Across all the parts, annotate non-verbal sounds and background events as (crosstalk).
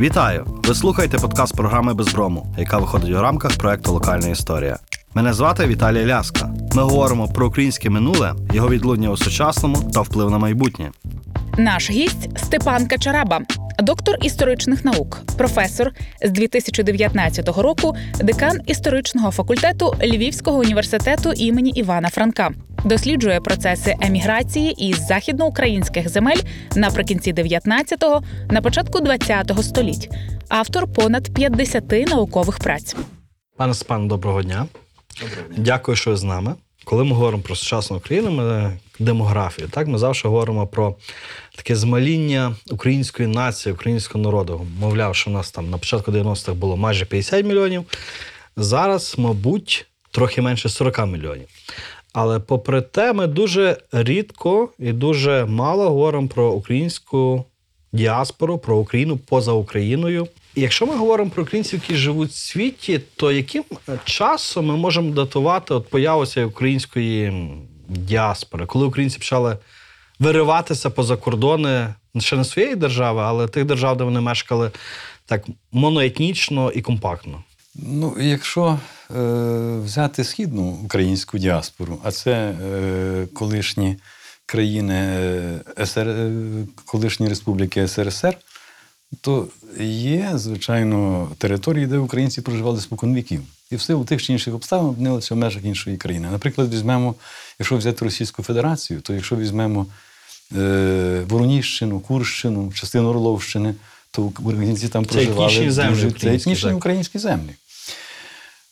Вітаю! Ви слухаєте подкаст програми Безброму, яка виходить у рамках проекту Локальна історія. Мене звати Віталій Ляска. Ми говоримо про українське минуле, його відлуння у сучасному та вплив на майбутнє. Наш гість Степан Качараба, доктор історичних наук, професор з 2019 року, декан історичного факультету Львівського університету імені Івана Франка. Досліджує процеси еміграції із західноукраїнських земель наприкінці 19-го, на початку 20-го століть. Автор понад 50 наукових праць. Пане Степан, доброго дня. Дякую, що ви з нами. Коли ми говоримо про сучасну Україну, ми демографію, так ми завжди говоримо про таке змаління української нації, українського народу. Мовляв, що у нас там на початку 90-х було майже 50 мільйонів. Зараз, мабуть, трохи менше 40 мільйонів. Але попри те, ми дуже рідко і дуже мало говоримо про українську діаспору, про Україну поза Україною. Якщо ми говоримо про українців, які живуть в світі, то яким часом ми можемо датувати от появу української діаспори, коли українці почали вириватися поза кордони ще не своєї держави, але тих держав, де вони мешкали так моноетнічно і компактно. Ну, якщо е, взяти східну українську діаспору, а це е, колишні країни е, СР, е, колишні республіки СРСР, то є, звичайно, території, де українці проживали споконвіків. І в силу тих чи інших обставин опинилися в межах іншої країни. Наприклад, візьмемо, якщо взяти Російську Федерацію, то якщо візьмемо е, Вороніщину, Курщину, частину Орловщини, то українці там Це проживали. етнічні землі Це етнічні українські землі.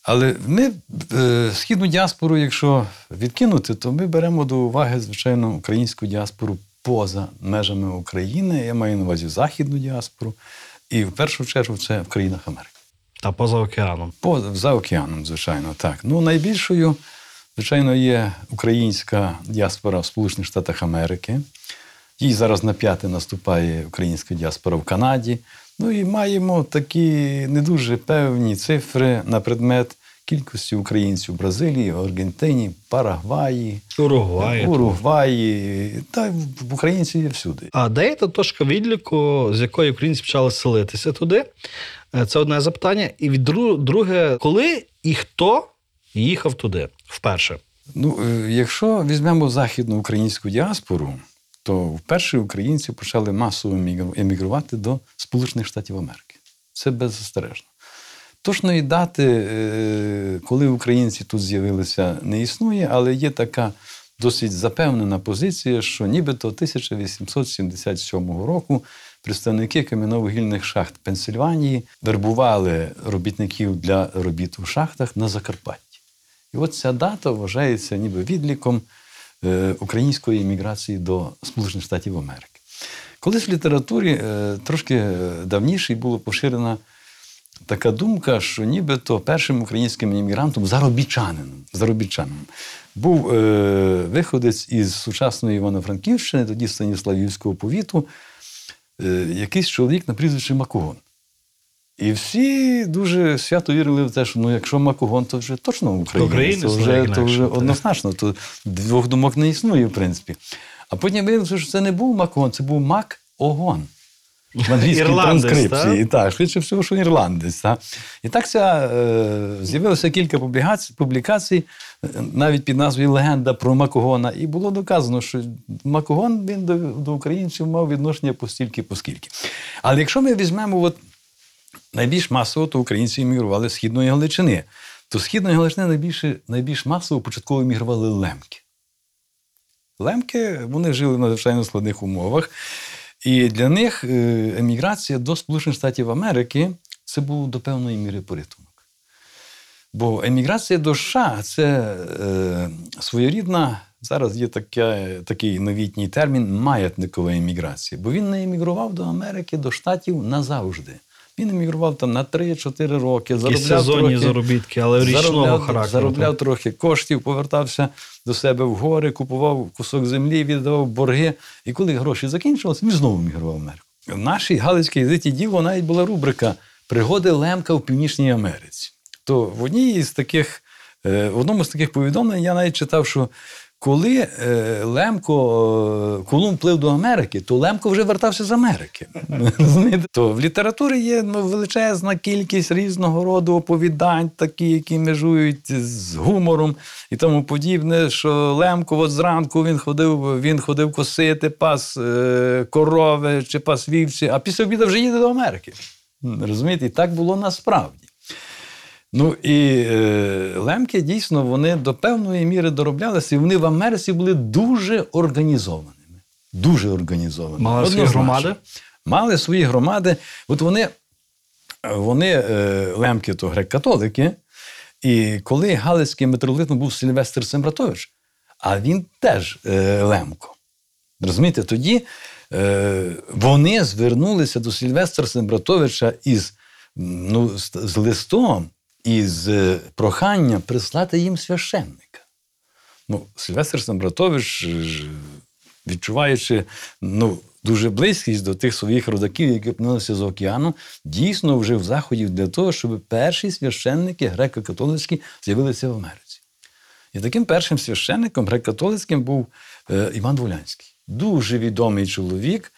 Але ми е, східну діаспору, якщо відкинути, то ми беремо до уваги, звичайно, українську діаспору поза межами України. Я маю на увазі західну діаспору. І в першу чергу це в країнах Америки. Та поза океаном. Поза за океаном, звичайно, так. Ну, найбільшою, звичайно, є українська діаспора в Сполучених Штатах Америки. Їй зараз на п'яте наступає українська діаспора в Канаді. Ну і маємо такі не дуже певні цифри на предмет кількості українців в Бразилії, Аргентині, Парагваї, Уругвай. Уругваї. Та в- українці є всюди. А де є та точка відліку, з якої українці почали селитися туди? Е, Це одне запитання. І друге, коли і хто їхав туди вперше? Ну, е, якщо візьмемо західну українську діаспору, то вперше українці почали масово емігру- емігрувати до Сполучених Штатів Америки. Це беззастережно. Точної дати, е, коли українці тут з'явилися, не існує, але є така досить запевнена позиція, що нібито 1877 року представники кам'яно-вугільних шахт Пенсильванії вербували робітників для робіт у шахтах на Закарпатті. І от ця дата вважається ніби відліком е, української еміграції до Сполучених Штатів Америки. Колись в літературі е, трошки давніше була поширена така думка, що нібито першим українським емігрантом заробітчанином, заробітчанином був е, виходець із сучасної Івано-Франківщини, тоді Станіславівського повіту, е, якийсь чоловік на прізвище Макогон. І всі дуже свято вірили в те, що ну, якщо Макогон, то вже точно Україна. То ну, вже, то вже однозначно. То двох думок не існує, в принципі. А потім виявилося, що це не був Макогон, це був Мак-Огон. В англійській Ірландець, транскрипції. Так, швидше всього, що ірландець. Так? І так ця, е, з'явилося кілька публікацій, публікацій, е, навіть під назвою Легенда про Макогона. І було доказано, що Макогон він до, до українців мав відношення постільки, поскільки. Але якщо ми візьмемо от, найбільш масово, то українці емігрували з Східної Галичини. То з Східної Галичини найбільше, найбільш масово початково емігрували лемки. Лемки вони жили в надзвичайно складних умовах. І для них е, еміграція до Сполучених Штатів Америки це був до певної міри порятунок. Бо еміграція до США це е, своєрідна, зараз є таке, такий новітній термін маятникова еміграція. Бо він не емігрував до Америки, до Штатів назавжди. Він емігрував там на 3-4 роки, заробляв сезонні трохи, заробітки, але річного заробляв, характеру. заробляв трохи коштів, повертався до себе в гори, купував кусок землі, віддавав борги. І коли гроші закінчилися, він знову мігрував в Америку. В нашій Галицькій газеті діло навіть була рубрика Пригоди Лемка в Північній Америці. То в одній із таких, е, в одному з таких повідомлень я навіть читав, що коли е, Лемко, е, Колумб плив до Америки, то Лемко вже вертався з Америки. То в літературі є ну, величезна кількість різного роду оповідань, такі, які межують з гумором і тому подібне, що Лемко от зранку він ходив, він ходив косити, пас е, корови чи пас вівці, а після обіду вже їде до Америки. Розумієте? І так було насправді. Ну і е, лемки дійсно вони до певної міри дороблялися, і вони в Америці були дуже організованими. Дуже організованими. Мали свої громади? Мали свої громади. От вони, вони е, лемки, то грек-католики. І коли Галицьким митрополитом був Сильвестр Сембратович, а він теж е, лемко. Розумієте, тоді е, вони звернулися до Сильвестра Сембратовича із, ну, з, з листом із е, проханням прислати їм священника. Ну, Сильвестр Сембратович, е, відчуваючи ну, дуже близькість до тих своїх родаків, які опинилися з океану, дійсно вжив заходів для того, щоб перші священники греко-католицькі з'явилися в Америці. І таким першим священником греко-католицьким був е, Іван Волянський. Дуже відомий чоловік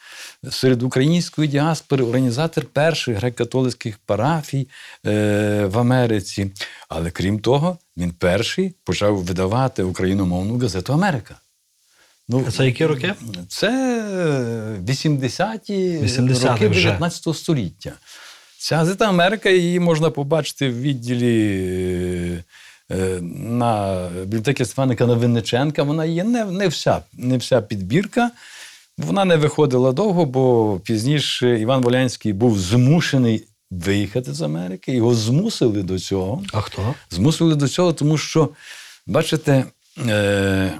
серед української діаспори, організатор перших греко-католицьких парафій е, в Америці. Але крім того, він перший почав видавати україномовну газету Америка. Ну, А це які роки? це 80-ті 80-ті роки 19 століття. Ця газета Америка, її можна побачити в відділі е, е, на бібліотеки Стефаника на Винниченка. Вона є не, не, вся, не вся підбірка. Вона не виходила довго, бо пізніше Іван Волянський був змушений виїхати з Америки. Його змусили до цього. А хто? Змусили до цього, тому що, бачите, е,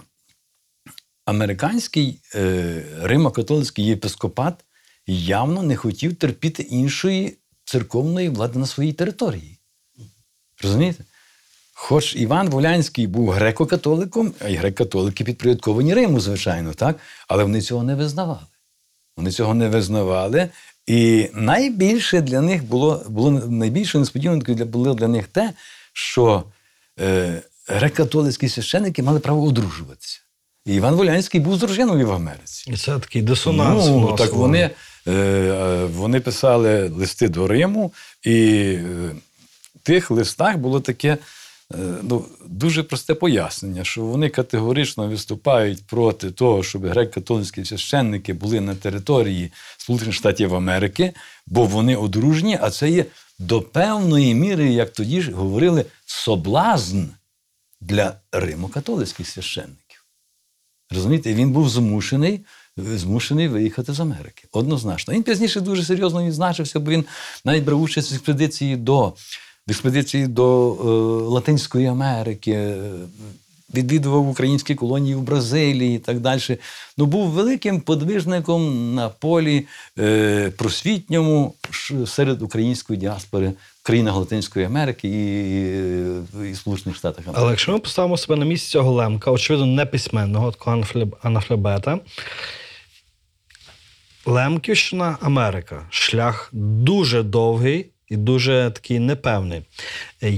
американський е, римо-католицький єпископат явно не хотів терпіти іншої церковної влади на своїй території. Розумієте? Хоч Іван Волянський був греко-католиком, а й греко-католики підпорядковані Риму, звичайно, так? але вони цього не визнавали. Вони цього не визнавали. І найбільше для них було, було найбільше несподіванкою для було для них те, що е, греко-католицькі священники мали право одружуватися. І Іван Волянський був з дружиною в Америці. І це такий дисонанс. Ну, так вони, е, е, вони писали листи до Риму, і е, в тих листах було таке ну, дуже просте пояснення, що вони категорично виступають проти того, щоб греко-католицькі священники були на території Сполучених Штатів Америки, бо вони одружні, а це є до певної міри, як тоді ж говорили, соблазн для римо-католицьких священників. Розумієте, він був змушений, змушений виїхати з Америки. Однозначно. Він пізніше дуже серйозно відзначився, бо він навіть брав участь в експедиції до, експедиції до е, Латинської Америки, е, відвідував українські колонії в Бразилії і так далі. Ну, був великим подвижником на полі е, просвітньому серед української діаспори в країнах Латинської Америки і, і, Сполучених Америки. Але якщо ми поставимо себе на місце цього лемка, очевидно, не письменного, такого анафлебета. Лемківщина, Америка. Шлях дуже довгий і дуже такий непевний.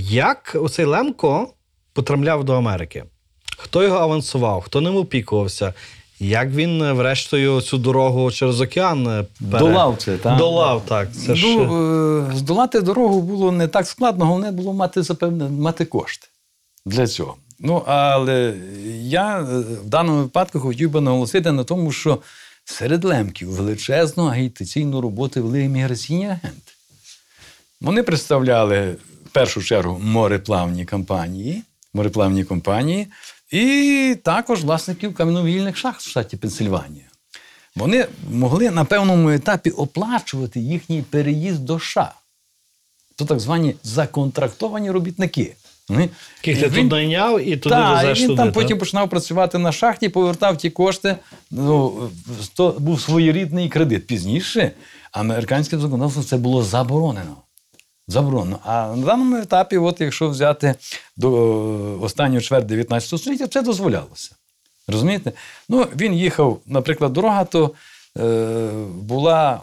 Як оцей Лемко потрапляв до Америки? Хто його авансував, хто ним опікувався? Як він, е, врештою, цю дорогу через океан е, пере- Долав це, так? Долав, так. Це ж... ну, е, здолати дорогу було не так складно, головне було мати запевне, мати кошти для цього. Ну, але я е, в даному випадку хотів би наголосити на тому, що серед лемків величезну агітаційну роботу вели імміграційні агенти. Вони представляли в першу чергу мореплавні компанії, мореплавні компанії, і також власників кам'яновільних шахт в штаті Пенсильванія. Вони могли на певному етапі оплачувати їхній переїзд до США. То так звані законтрактовані робітники. Яких ти тут найняв і туди так, везеш він туди. там так? потім починав працювати на шахті, повертав ті кошти. Ну, то був своєрідний кредит. Пізніше американським законодавством це було заборонено. Заборонено. А на даному етапі, от якщо взяти до е, останнього чверть 19 століття, це дозволялося. Розумієте? Ну, він їхав, наприклад, дорога то е, була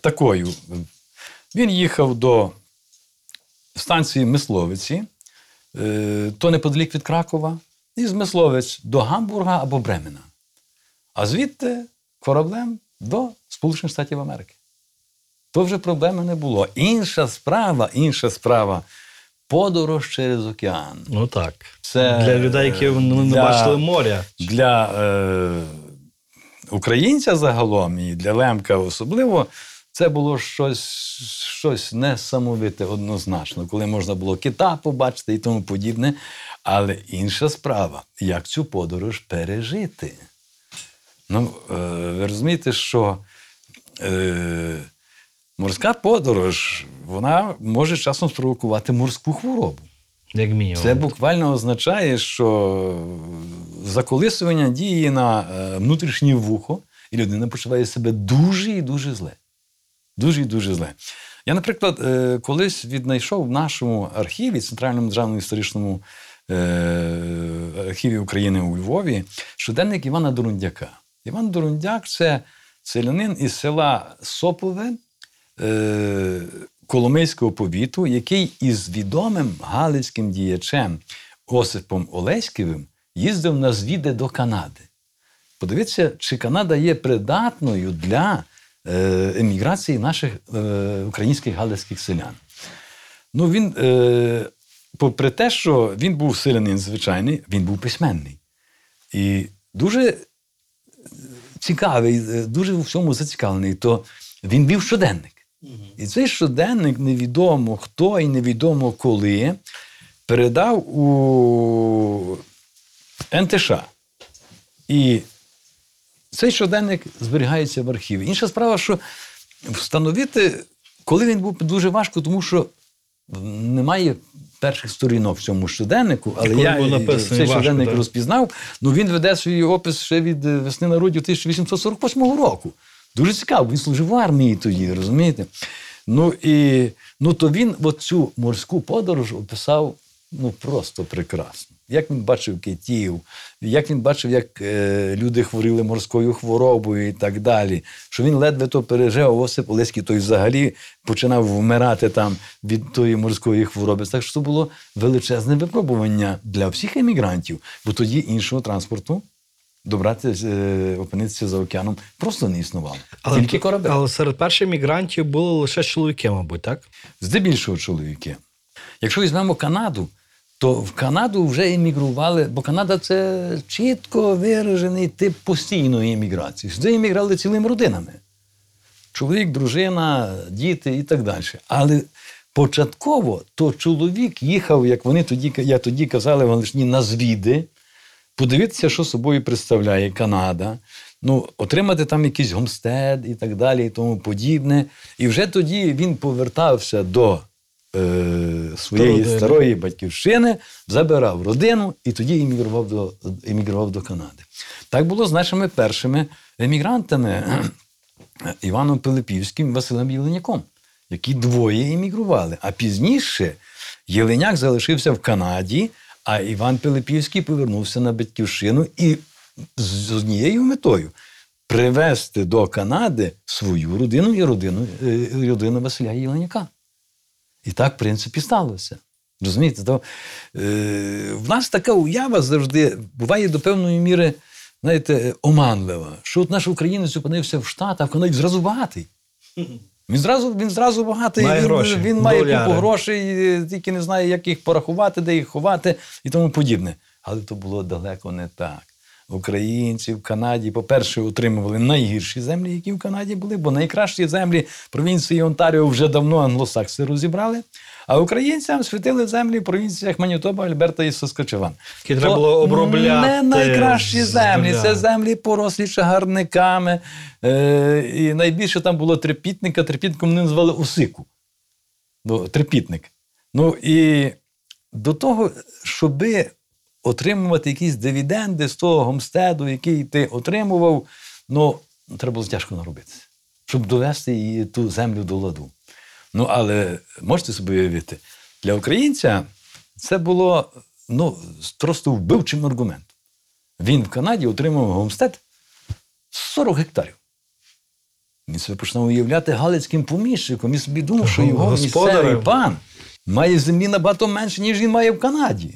такою. Він їхав до станції Мисловиці, е, то неподалік від Кракова. із Мисловець до Гамбурга або Бремена. А звідти кораблем до Сполучених Штатів Америки. То вже проблеми не було. Інша справа, інша справа подорож через океан. Ну так. Це, Для людей, які е, не, не для- бачили моря. Для е, українця загалом і для Лемка особливо, це було щось, щось несамовите однозначно, коли можна було кита побачити і тому подібне. Але інша справа, як цю подорож пережити. Ну, е, ви розумієте, що е, морська подорож вона може часом спровокувати морську хворобу. Як мінімум. Це буквально означає, що заколисування діє на е, внутрішнє вухо, і людина почуває себе дуже і дуже зле. Дуже і дуже зле. Я, наприклад, е, колись віднайшов в нашому архіві, Центральному державному історичному е, архіві України у Львові, щоденник Івана Дорундяка. Іван Дорундяк це селянин із села Сопове е, Коломийського повіту, який із відомим галицьким діячем Осипом Олеськівим їздив на звіди до Канади. Подивіться, чи Канада є придатною для е, еміграції наших е, українських галицьких селян. Ну, він, попри те, що він був селянин звичайний, він був письменний. І дуже цікавий, дуже в всьому зацікавлений, то він вів щоденник. І цей щоденник невідомо хто і невідомо коли передав у НТШ. І цей щоденник зберігається в архіві. Інша справа, що встановити, коли він був дуже важко, тому що немає перших сторінок в цьому щоденнику, але коли я цей важко, щоденник так? розпізнав. Ну він веде свій опис ще від весни народів 1848 року. Дуже цікаво, він служив в армії тоді, розумієте? Ну і ну, то він цю морську подорож описав ну, просто прекрасно. Як він бачив китів, як він бачив, як е, люди хворіли морською хворобою і так далі. Що він ледве то пережив, Осип Олеський той взагалі починав вмирати там від тої морської хвороби. Так що це було величезне випробування для всіх емігрантів, бо тоді іншого транспорту добратися, е, опинитися за океаном просто не існувало. Тільки корабель. але серед перших мігрантів були лише чоловіки, мабуть, так? Здебільшого чоловіки. Якщо візьмемо Канаду, то в Канаду вже емігрували, бо Канада це чітко виражений тип постійної еміграції. Сюди еміграли цілими родинами. Чоловік, дружина, діти і так далі. Але початково то чоловік їхав, як вони тоді, як тоді казали в Галичині, на звіди, подивитися, що собою представляє Канада, ну, отримати там якийсь гомстед і так далі, і тому подібне. І вже тоді він повертався до е, своєї родини. старої батьківщини, забирав родину і тоді емігрував до, емігрував до Канади. Так було з нашими першими емігрантами (clears throat) Іваном Пилипівським і Василем Єленяком, які двоє емігрували. А пізніше Єленяк залишився в Канаді, а Іван Пилипівський повернувся на батьківщину і з однією метою привезти до Канади свою родину і родину, е, родину Василя Єленяка. І так, в принципі, сталося. Розумієте, то, е, в нас така уява завжди буває до певної міри, знаєте, оманлива. Що от наш українець опинився в Штатах, а навіть зразу багатий. (laughs) Він зразу, він зразу багатий, Має він, гроші, він має доляри. купу грошей, е, тільки не знає, як їх порахувати, де їх ховати і тому подібне. Але то було далеко не так. Українці в Канаді, по-перше, отримували найгірші землі, які в Канаді були, бо найкращі землі провінції Онтаріо вже давно англосакси розібрали. А українцям світили землі в провінціях Манітоба, Альберта і Соскочеван. Які треба було обробляти Не найкращі землі. Це землі порослі чагарниками. Е, і найбільше там було трепітника. Трепітником вони назвали Осику. Ну, трепітник. Ну і до того, щоби отримувати якісь дивіденди з того гомстеду, який ти отримував, ну, треба було тяжко наробитися, щоб довести її ту землю до ладу. Ну, але можете собі уявити, для українця це було ну, просто вбивчим аргументом. Він в Канаді отримав гомстед 40 гектарів. Він себе починав уявляти галицьким поміщиком і собі думав, що його Господарем. місцевий пан має землі набагато менше, ніж він має в Канаді.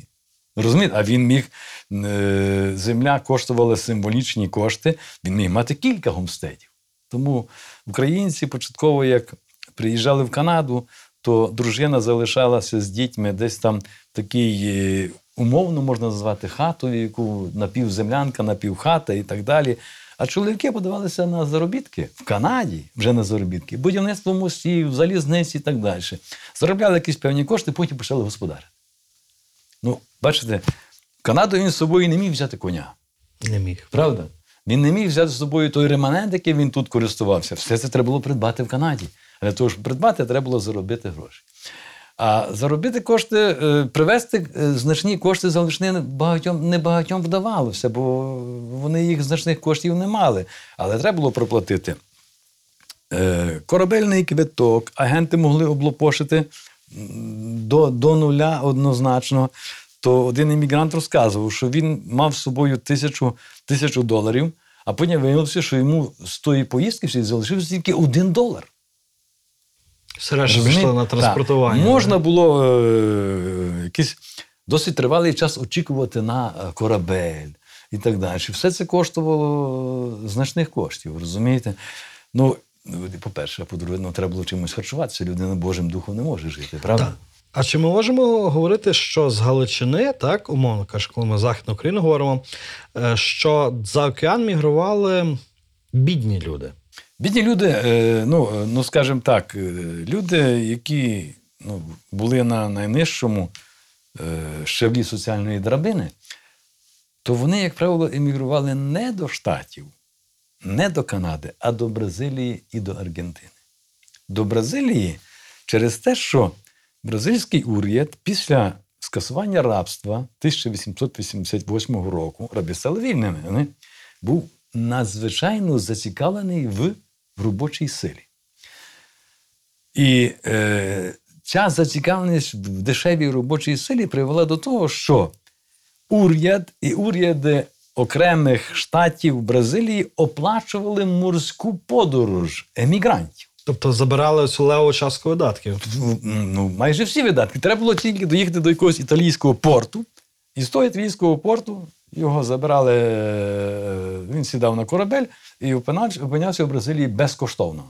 Розумієте? А він міг, е, земля коштувала символічні кошти, він міг мати кілька гомстедів. Тому українці початково, як приїжджали в Канаду, то дружина залишалася з дітьми десь там в такій, е, умовно можна назвати хатою, яку напівземлянка, напівхата і так далі. А чоловіки подавалися на заробітки в Канаді, вже на заробітки, будівництво мостів, залізниці і так далі. Заробляли якісь певні кошти, потім почали господарити. Ну, бачите, Канаду він з собою не міг взяти коня. Не міг. Правда? Він не міг взяти з собою той реманент, яким він тут користувався. Все це треба було придбати в Канаді. Для того, щоб придбати, треба було заробити гроші. А заробити кошти, е, привезти е, значні кошти з багатьом, не багатьом вдавалося, бо вони їх значних коштів не мали. Але треба було проплатити е, корабельний квиток, агенти могли облопошити до, до нуля однозначно. То один іммігрант розказував, що він мав з собою тисячу, тисячу доларів, а потім виявилося, що йому з тої поїздки всі залишився тільки один долар. Все решта пішло на транспортування. Так. Можна було е, якийсь досить тривалий час очікувати на е, корабель і так далі. Все це коштувало значних коштів, розумієте? Ну, по-перше, а по-друге, ну, треба було чимось харчуватися. Людина Божим духом не може жити, правда? Так. А чи ми можемо говорити, що з Галичини, так, умовно кажучи, коли ми Західну Україну говоримо, е, що за океан мігрували бідні люди? Бідні люди, е, ну, е, ну скажімо так, люди, які ну, були на найнижчому щаблі соціальної драбини, то вони, як правило, емігрували не до Штатів, не до Канади, а до Бразилії і до Аргентини. До Бразилії через те, що бразильський уряд після скасування рабства 1888 року, раби стали вільними, був надзвичайно зацікавлений в робочій силі. І е, ця зацікавленість в дешевій робочій силі привела до того, що уряд і уряди окремих штатів Бразилії оплачували морську подорож емігрантів. Тобто забирали цю леву частку видатків. Ну, майже всі видатки. Треба було тільки доїхати до якогось італійського порту. І з того італійського порту його забирали. е, Він сідав на корабель і опинявся в Бразилії безкоштовно.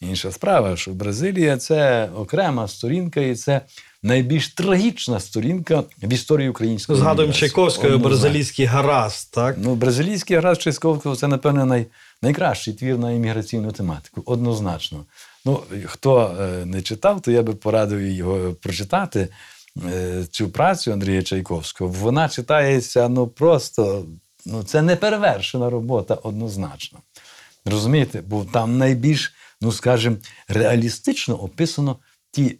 Інша справа, що Бразилія це окрема сторінка, і це найбільш трагічна сторінка в історії української. Згадуємо. Чайковського бразилійський гаразд, так? Ну, бразилійський град Чайковського це, напевне, най, найкращий твір на імміграційну тематику. Однозначно. Ну, хто е, не читав, то я би порадив його прочитати. е, Цю працю Андрія Чайковського. Вона читається ну просто ну, це неперевершена робота однозначно. Розумієте? Бо там найбільш, ну скажімо, реалістично описано ті,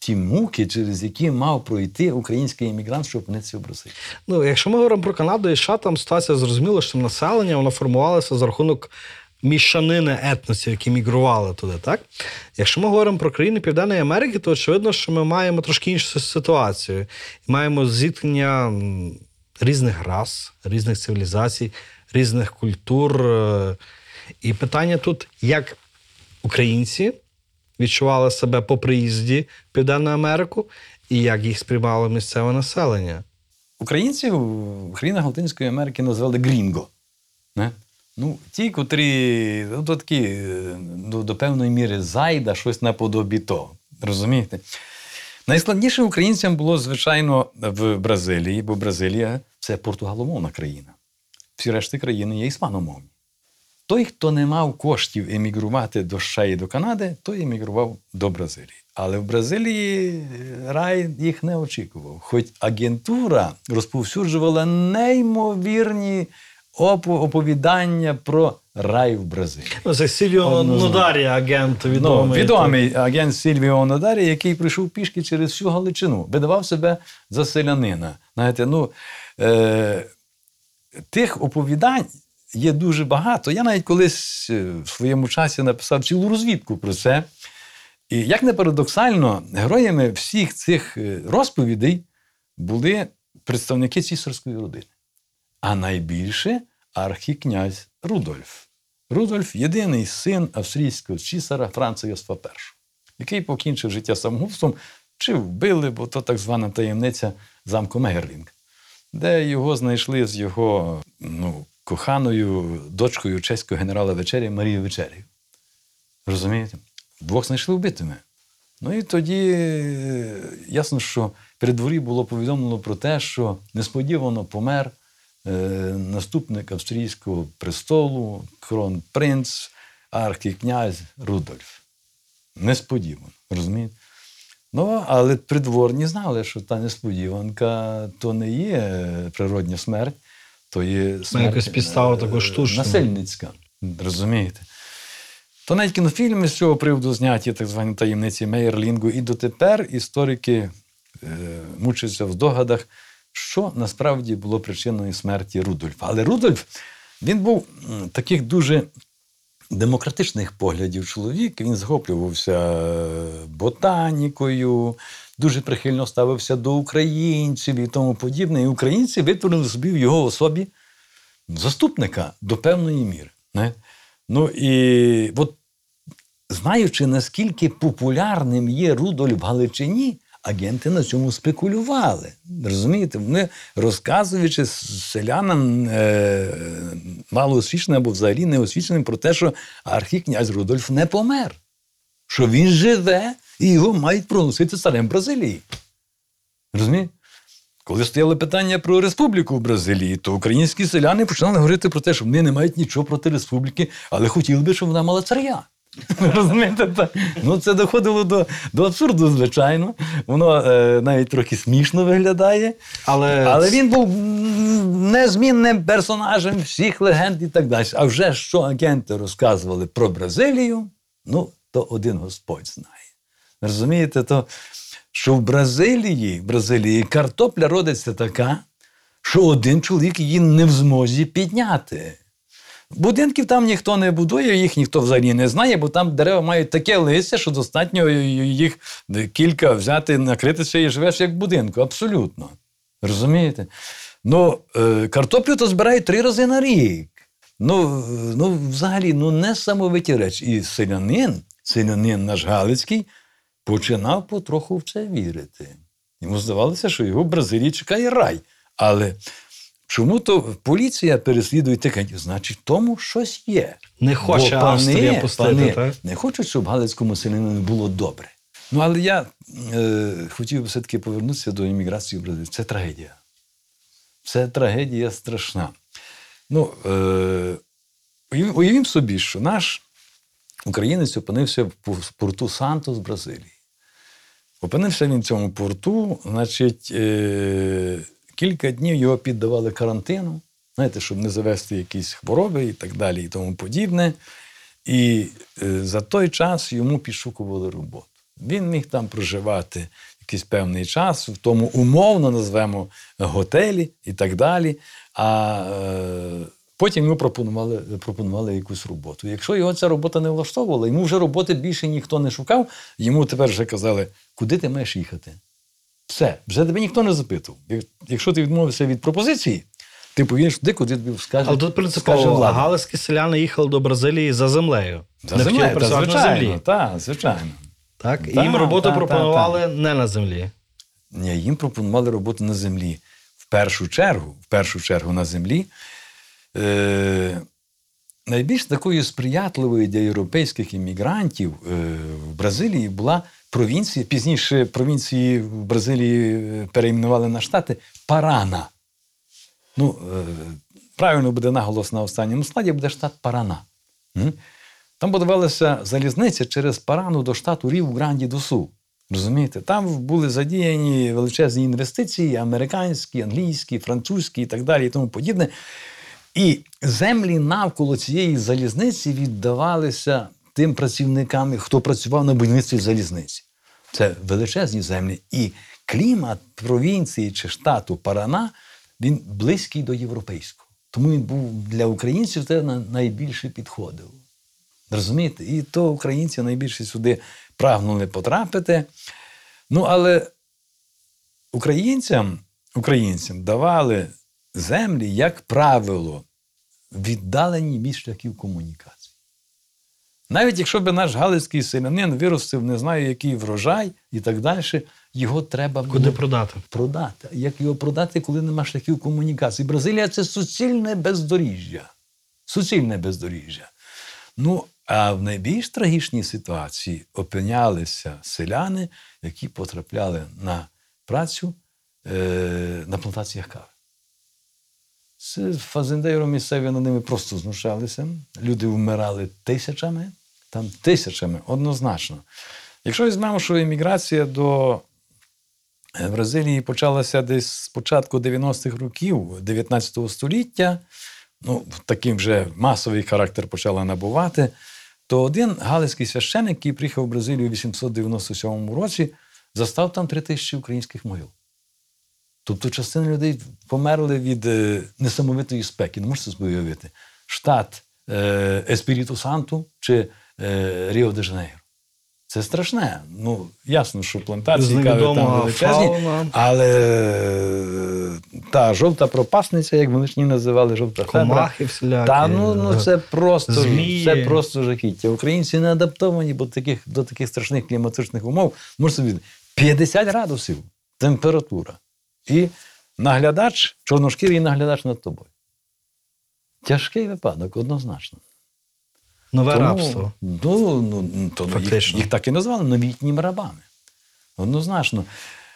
ті муки, через які мав пройти український іммігрант, щоб опинитися в Бразилії. Ну, якщо ми говоримо про Канаду і США, там ситуація зрозуміла, що населення воно формувалося за рахунок мішанини етносів, які мігрували туди, так? Якщо ми говоримо про країни Південної Америки, то очевидно, що ми маємо трошки іншу ситуацію. Маємо зіткнення різних рас, різних цивілізацій, різних культур. Е, І питання тут, як українці відчували себе по приїзді в Південну Америку, і як їх сприймало місцеве населення. Українців в країнах Латинської Америки назвали грінго. Не? Ну, ті, котрі ну, то такі, е, до, до певної міри зайда, щось наподобі того. Розумієте? Найскладніше українцям було, звичайно, в Бразилії, бо Бразилія це португаломовна країна. Всі решти країни є іспаномовні. Той, хто не мав коштів емігрувати до США і до Канади, той емігрував до Бразилії. Але в Бразилії е, рай їх не очікував. Хоч агентура розповсюджувала неймовірні оповідання про рай в Бразилії. Ну, Це Сільвіо Нодарі, агент Ну, відомий. відомий агент Сільвіо Нодарі, який прийшов пішки через всю Галичину, видавав себе за селянина. Знаєте, ну, е, тих оповідань є дуже багато. Я навіть колись е, в своєму часі написав цілу розвідку про це. І як не парадоксально, героями всіх цих е, розповідей були представники цісарської родини. А найбільше архікнязь Рудольф. Рудольф єдиний син австрійського цісара Франца Йосифа І, який покінчив життя самогубством, чи вбили, бо то так звана таємниця замку Мегерлінг. де його знайшли з його ну, коханою дочкою чеського генерала Вечері Марією Вечерію. Розумієте? Двох знайшли вбитими. Ну і тоді е, ясно, що при дворі було повідомлено про те, що несподівано помер е, наступник австрійського престолу, кронпринц, архікнязь Рудольф. Несподівано, розумієте? Ну, але придворні знали, що та несподіванка то не є природня смерть, то є смерть якась підстава також таку насильницька. Розумієте? То навіть кінофільми з цього приводу зняті так звані таємниці Мейерлінгу. І дотепер історики е, мучаться в здогадах, що насправді було причиною смерті Рудольфа. Але Рудольф він був таких дуже демократичних поглядів чоловік. Він захоплювався е, ботанікою, дуже прихильно ставився до українців і тому подібне. І українці витворили собі в його особі заступника до певної міри. Не? Ну і от знаючи, наскільки популярним є Рудольф в Галичині, агенти на цьому спекулювали. Розумієте, вони розказуючи селянам е, малоосвіченим або взагалі неосвіченим про те, що архікнязь Рудольф не помер, що він живе і його мають проносити царем Бразилії. Розумієте? Коли стояло питання про республіку в Бразилії, то українські селяни починали говорити про те, що вони не мають нічого проти республіки, але хотіли би, щоб вона мала царя. (laughs) Розумієте? Ну, це доходило до, до абсурду, звичайно. Воно е, навіть трохи смішно виглядає. Але, Але він був незмінним персонажем всіх легенд і так далі. А вже що агенти розказували про Бразилію, ну, то один Господь знає. Розумієте, то, що в Бразилії, в Бразилії картопля родиться така, що один чоловік її не в змозі підняти. Будинків там ніхто не будує, їх ніхто взагалі не знає, бо там дерева мають таке листя, що достатньо їх кілька взяти, накритися і живеш як будинку. Абсолютно. Розумієте? Ну, е, картоплю то збирають три рази на рік. Ну, ну взагалі, ну несамовиті речі. І селянин, селянин наш Галицький, починав потроху в це вірити. Йому здавалося, що його в Бразилії чекає рай. Але чому то поліція переслідує тихенько? Значить, тому щось є. Не хоче Бо Австрія пани- пустити, пани так? Не хочуть, щоб галицькому селянину було добре. Ну, але я е, хотів би все-таки повернутися до імміграції в Бразилію. Це трагедія. Це трагедія страшна. Ну, е, уявімо собі, що наш українець опинився в порту Сантос Бразилії. Опинився він в цьому порту, значить, е, кілька днів його піддавали карантину, знаєте, щоб не завести якісь хвороби і так далі, і тому подібне. І е, за той час йому підшукували роботу. Він міг там проживати якийсь певний час, в тому умовно назвемо готелі і так далі. А е, потім йому пропонували, пропонували якусь роботу. Якщо його ця робота не влаштовувала, йому вже роботи більше ніхто не шукав, йому тепер вже казали, куди ти маєш їхати. Все, вже тебе ніхто не запитував. Як- Якщо ти відмовився від пропозиції, ти поїдеш туди, куди тобі скаже. Але тут принципово галицькі селяни їхали до Бразилії за землею. За не землею, та, звичайно, землі. Так, звичайно. Так? Та, їм роботу та, та, пропонували не на землі. Ні, їм пропонували роботу на землі. В першу чергу, в першу чергу на землі. Е, найбільш такою сприятливою для європейських іммігрантів е, в Бразилії була провінція, пізніше провінції в Бразилії е, перейменували на штати Парана. Ну, е, правильно буде наголос на останньому складі, буде штат Парана. Там будувалася залізниця через Парану до штату Ріу Гранді до Сул. Розумієте, там були задіяні величезні інвестиції, американські, англійські, французькі і так далі, і тому подібне. І землі навколо цієї залізниці віддавалися тим працівникам, хто працював на будівництві залізниці. Це величезні землі. І клімат провінції чи штату Парана він близький до європейського. Тому він був для українців це найбільше підходив. Розумієте? І то українці найбільше сюди прагнули потрапити. Ну, але українцям, українцям давали землі, як правило, віддалені від шляхів комунікації. Навіть якщо б наш галицький селянин виростив, не знаю, який врожай і так далі, його треба було Куди продати? продати. Як його продати, коли нема шляхів комунікації? Бразилія це суцільне бездоріжжя. Суцільне бездоріжжя. Ну, а в найбільш трагічній ситуації опинялися селяни, які потрапляли на працю е, на плантаціях кави. Це фазендейро місцеві ними просто знущалися. Люди вмирали тисячами, там тисячами, однозначно. Якщо візьмемо, що еміграція до е, Бразилії почалася десь з початку 90-х років 19 століття, ну, такий вже масовий характер почала набувати, то один галицький священик, який приїхав в Бразилію у 897 році, застав там три тисячі українських могил. Тобто частина людей померли від е, несамовитої спеки. Не можете собі уявити. Штат е, Еспіріту Санту чи е, Ріо де Жанейро. Це страшне. Ну, ясно, що плантації кави там величезні, фауна. але та жовта пропасниця, як вони називали, жовта. Комахи всілякі. Та ну, ну це просто Змії. це просто жахіття. Українці не адаптовані до таких, до таких страшних кліматичних умов. Можете собі 50 градусів температура. І наглядач, чорношкірий наглядач над тобою. Тяжкий випадок, однозначно. Нове Тому, рабство. Ну, ну, то їх, їх так і назвали новітніми рабами. Однозначно.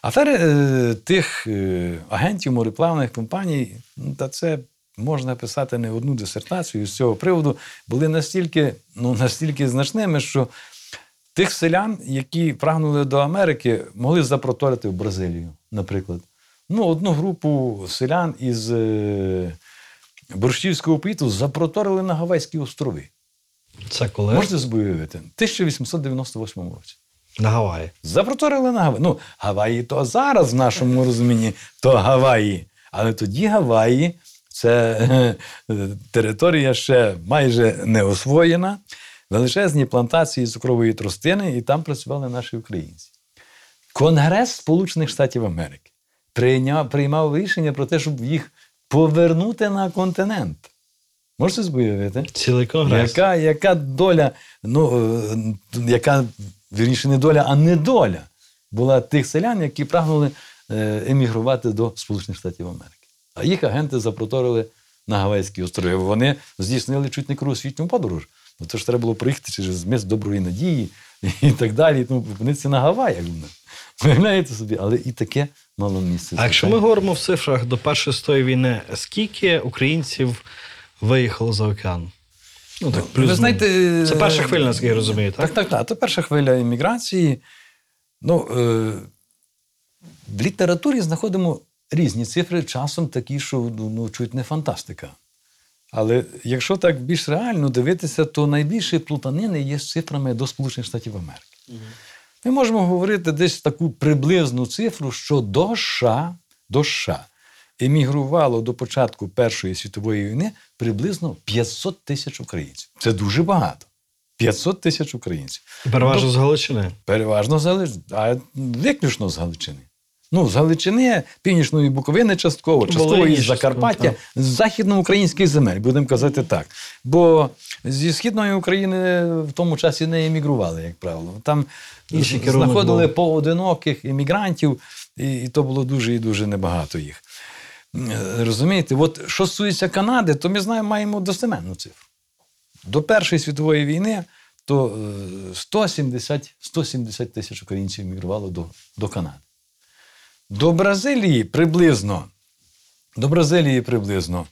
Афери е, тих е, агентів мореплавних компаній, ну, та це можна писати не одну дисертацію з цього приводу, були настільки, ну, настільки значними, що тих селян, які прагнули до Америки, могли запроторити в Бразилію, наприклад. Ну, одну групу селян із е, Борщівського піту запроторили на Гавайські острови. Це коли? Можете собі уявити? 1898 році. На Гаваї. Запроторили на Гаваї. Ну, Гаваї то зараз в нашому розумінні, то Гаваї. Але тоді Гаваї це е, територія ще майже не освоєна, величезні плантації цукрової тростини, і там працювали наші українці. Конгрес Сполучених Штатів Америки прийняв, приймав рішення про те, щоб їх повернути на континент. Можете? Цілий. Яка, яка доля, ну, е, яка, вірніше, не доля, а недоля була тих селян, які прагнули е, емігрувати до Сполучених Штатів Америки. А їх агенти запроторили на Гавайські острови. Вони здійснили чуть не кругосвітню подорож. Ну, то ж треба було приїхати через міст доброї надії і так далі. Ну, опинитися на Гаваях. ну. Виявляєте собі, але і таке мало місце. А якщо ми говоримо в цифрах до першої світової війни, скільки українців виїхало за океан? Ну так, плюс. Ви знаєте, це перша хвиля, наскільки я розумію, так? Так, так, так. Це перша хвиля імміграції. Ну, е, в літературі знаходимо різні цифри, часом такі, що ну, ну, чуть не фантастика. Але якщо так більш реально дивитися, то найбільше плутанини є з цифрами до Сполучених Штатів Америки. Ми можемо говорити десь таку приблизну цифру, що до США, до США емігрувало до початку Першої світової війни приблизно 500 тисяч українців. Це дуже багато. 500 тисяч українців. Переважно з Галичини. Переважно з Галичини, а виключно з Галичини. Ну, з Галичини, Північної Буковини частково, частково із Закарпаття, так. з західноукраїнських земель, будемо казати так. Бо зі східної України в тому часі не емігрували, як правило. Там Інший знаходили був. поодиноких іммігрантів, і, і то було дуже і дуже небагато їх. Е, Розумієте, от що стосується Канади, то ми знаємо, маємо достеменну цифру. До Першої світової війни то е, 170, 170 тисяч українців мігрувало до, до Канади. До Бразилії приблизно, до Бразилії приблизно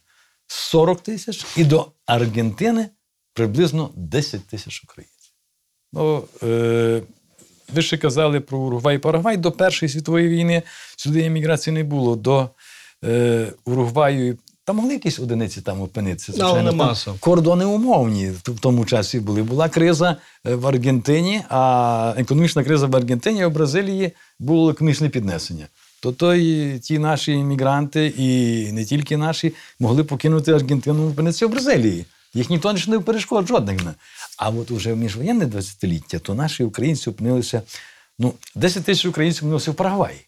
40 тисяч і до Аргентини приблизно 10 тисяч українців. Ну, е, ви ще казали про Уругвай і Парагвай. До Першої світової війни сюди еміграції не було. До е, Уругваю там могли якісь одиниці там опинитися. Не Там маса. Кордони умовні в в тому часі були. Була криза е, в Аргентині, а економічна криза в Аргентині, а в Бразилії було економічне піднесення. То той, ті наші іммігранти, і не тільки наші, могли покинути Аргентину опинитися в Бразилії. Їх ніхто не чинив перешкод жодних. А от уже в міжвоєнне 20-ліття, то наші українці опинилися. Ну, 10 тисяч українців опинилися в Парагваї.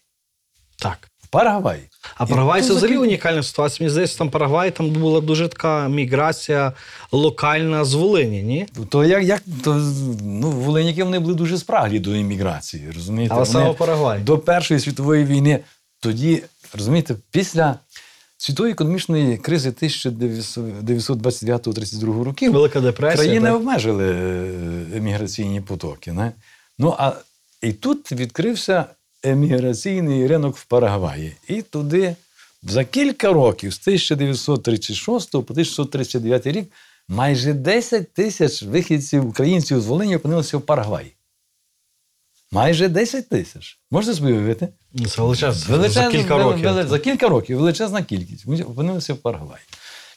Так. В Парагваї. А Парагвай це взагалі унікальна ситуація. Мені здається, там Парагвай там була дуже така міграція локальна з Волині, ні? То як, як то, ну, волиняки вони були дуже спраглі до імміграції, розумієте? Але саме Парагвай. До Першої світової війни. Тоді, розумієте, після світової економічної кризи 1929-32 років Велика депресія. країни так? обмежили е, еміграційні потоки. Не? Ну, а і тут відкрився еміграційний ринок в Парагваї. І туди за кілька років, з 1936 по 1939 рік, майже 10 тисяч вихідців українців з Волині опинилися в Парагваї. Майже 10 тисяч. Можете собі уявити? Це. Величезна, за кілька років. вели- за кілька років величезна кількість. Вони опинилися в Парагваї.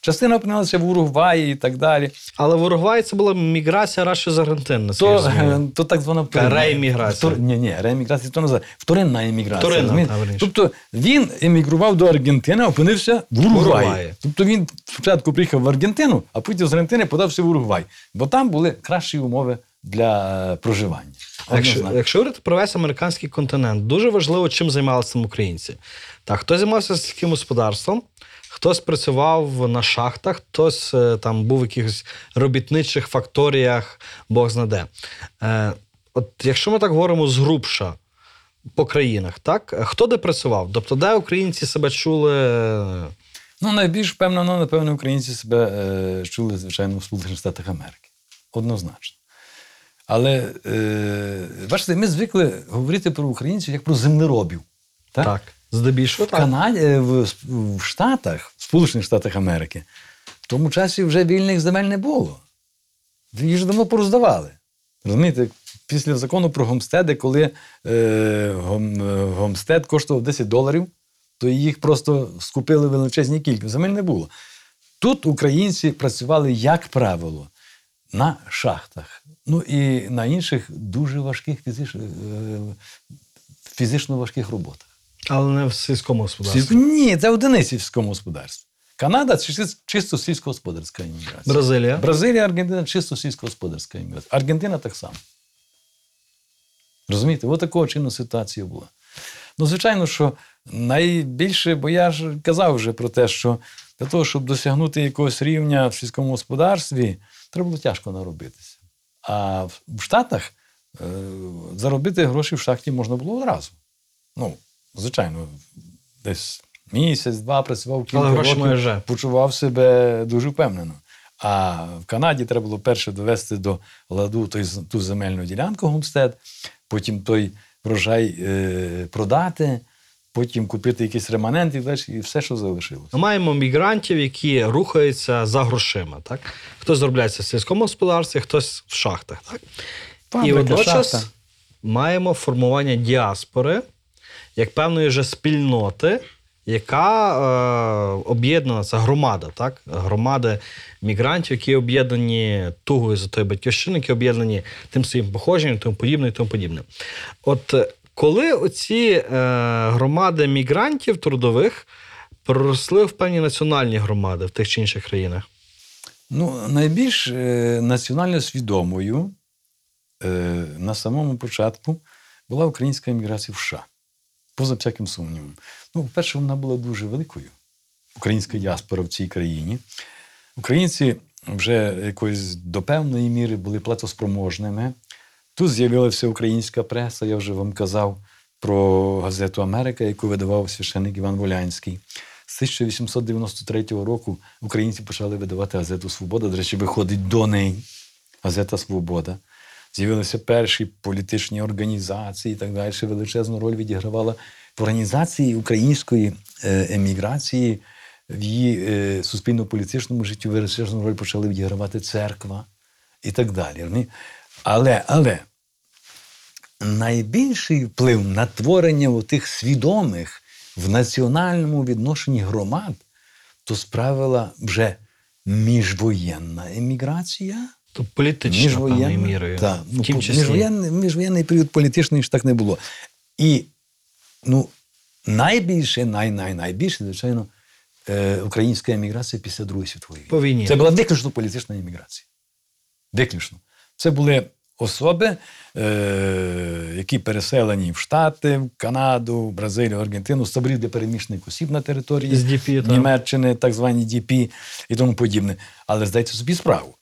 Частина опинилася в Уругваї і так далі. Але в Уругваї це була міграція радше з Аргентини. То, е, то так звана рееміграція. Ні, ні, рееміграція то називає. Вторинна еміграція. Вторинна, тобто він емігрував до Аргентини, опинився в Уругваї. Тобто він спочатку приїхав в Аргентину, а потім з Аргентини подався в Уругвай. Бо там були кращі умови для е, проживання. Якщо, якщо говорити про весь американський континент, дуже важливо, чим займалися там українці. Так, хтось займався сільським господарством, хтось працював на шахтах, хтось е, там був в якихось робітничих факторіях, Бог знаде. Е, от якщо ми так говоримо згрубша по країнах, так хто де працював? Тобто, де українці себе чули? Ну, найбільш впевнено, напевно, українці себе е, чули, звичайно, в Сполучених Штатах Америки. Однозначно. Але е, бачите, ми звикли говорити про українців як про землеробів. Так? Так, здебільшого В так. Канаді, е, в, в Штатах, в Сполучених Штатах Америки, в тому часі вже вільних земель не було. Їх ж давно пороздавали. Розумієте, після закону про гомстеди, коли е, гом, е, гомстед коштував 10 доларів, то їх просто скупили величезні кількість. Земель не було. Тут українці працювали, як правило, на шахтах. Ну і на інших дуже важких е, фізично важких роботах. Але не в сільському господарстві. Ні, це одиниці в сільському господарстві. Канада це чисто сільськогосподарська імміграція. Бразилія. Бразилія, Аргентина чисто сільськогосподарська імміграція. Аргентина так само. Розумієте, от такого чину ситуація була. Ну, звичайно, що найбільше, бо я ж казав вже про те, що для того, щоб досягнути якогось рівня в сільському господарстві, треба було тяжко наробитися. А в в Штатах е, заробити гроші в шахті можна було одразу. Ну, звичайно, десь місяць-два працював кілька років, почував себе дуже впевнено. А в Канаді треба було перше довести до ладу той, ту земельну ділянку Гумстед, потім той врожай е, продати, потім купити якийсь реманент і все, що залишилося. Ми маємо мігрантів, які рухаються за грошима. Так? Хтось заробляється в сільському господарстві, хтось в шахтах. Так? І водночас маємо формування діаспори як певної же спільноти, яка е, об'єднана, це громада, так? Громади мігрантів, які об'єднані тугою за тої батьківщини, які об'єднані тим своїм походженням, тому подібне і тому подібне. От е, коли оці е, громади мігрантів трудових проросли в певні національні громади в тих чи інших країнах? Ну, найбільш е, національно свідомою е, на самому початку була українська еміграція в США. Поза всяким сумнівом. Ну, по-перше, вона була дуже великою. Українська діаспора в цій країні. Українці вже якоїсь до певної міри були платоспроможними. Тут з'явилася українська преса, я вже вам казав про газету Америка, яку видавав священник Іван Волянський. З 1893 року українці почали видавати газету Свобода. До речі, виходить до неї газета Свобода. З'явилися перші політичні організації і так далі. Величезну роль відігравала в організації української е, еміграції в її е, суспільно-політичному житті величезну роль почали відігравати церква і так далі. Але, але найбільший вплив на творення тих свідомих в національному відношенні громад то справила вже міжвоєнна еміграція. То політична певною мірою. Так, в ну, тім числі. міжвоєнний, міжвоєнний період політичний ж так не було. І ну, найбільше, най, най, найбільше, звичайно, е, українська еміграція після Другої світової. По війні. Це була виключно політична еміграція. Виключно. Це були особи, е, які переселені в Штати, в Канаду, в Бразилію, Аргентину, таборів для переміщених осіб на території DP. Німеччини, так звані ДІПі і тому подібне. Але здайте собі справу.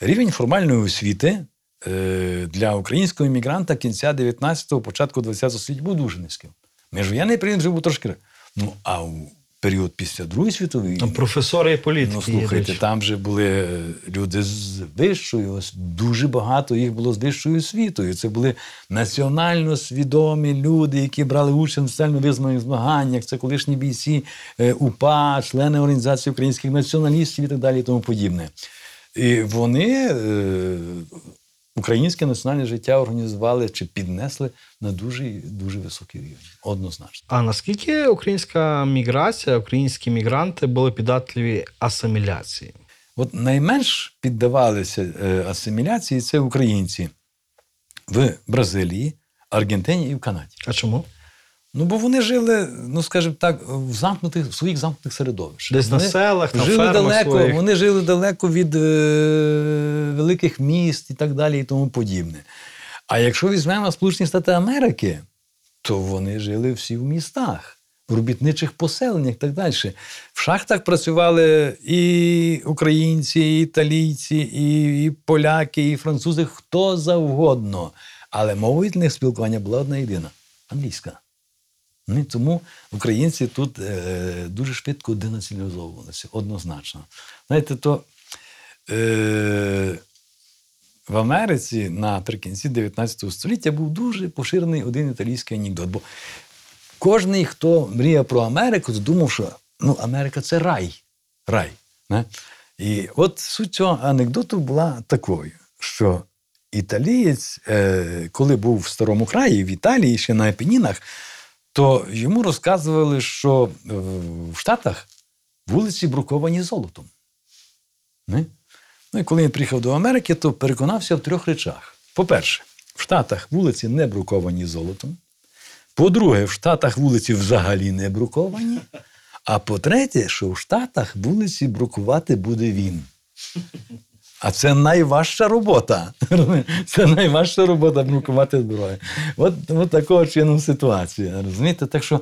Рівень формальної освіти е, для українського іммігранта кінця 19-го, початку 20-го століття був дуже низьким. Міжвоєнний період вже був трошки. Ну, а у період після Другої світової Там професори і політики. Ну, слухайте, їдуть. там же були е, люди з вищою, дуже багато їх було з вищою освітою. Це були національно свідомі люди, які брали участь в соціально визнаних змаганнях. Це колишні бійці е, УПА, члени Організації українських націоналістів і так далі, і тому подібне. І вони е, українське національне життя організували чи піднесли на дуже дуже високий рівень. Однозначно. А наскільки українська міграція, українські мігранти були піддатливі асиміляції? От найменш піддавалися е, асиміляції це українці в Бразилії, Аргентині і в Канаді. А чому? Ну, бо вони жили, ну скажімо так, в замкнутих в своїх замкнутих середовищах. Десь на селах, на жили далеко, своїх. вони жили далеко від е, великих міст і так далі, і тому подібне. А якщо візьмемо Сполучені Штати Америки, то вони жили всі в містах, в робітничих поселеннях і так далі. В шахтах працювали і українці, і італійці, і, і поляки, і французи, хто завгодно. Але мовою для них спілкування була одна єдина англійська. Ну, тому українці тут е, дуже швидко денаціоналізовувалися, однозначно. Знаєте, то е, в Америці наприкінці 19 століття був дуже поширений один італійський анекдот. Бо кожний, хто мріяв про Америку, думав, що ну, Америка це рай. Рай. Не? І от суть цього анекдоту була такою, що італієць, е, коли був в старому краї, в Італії, ще на Апенінах, то йому розказували, що в Штатах вулиці бруковані золотом. Не? Ну і коли він приїхав до Америки, то переконався в трьох речах. По-перше, в Штатах вулиці не бруковані золотом. По-друге, в Штатах вулиці взагалі не бруковані. А по-третє, що в Штатах вулиці брукувати буде він. А це найважча робота. (laughs) Це найважча робота брукувати зброю. От, от такого чином ситуація. Розумієте? Так що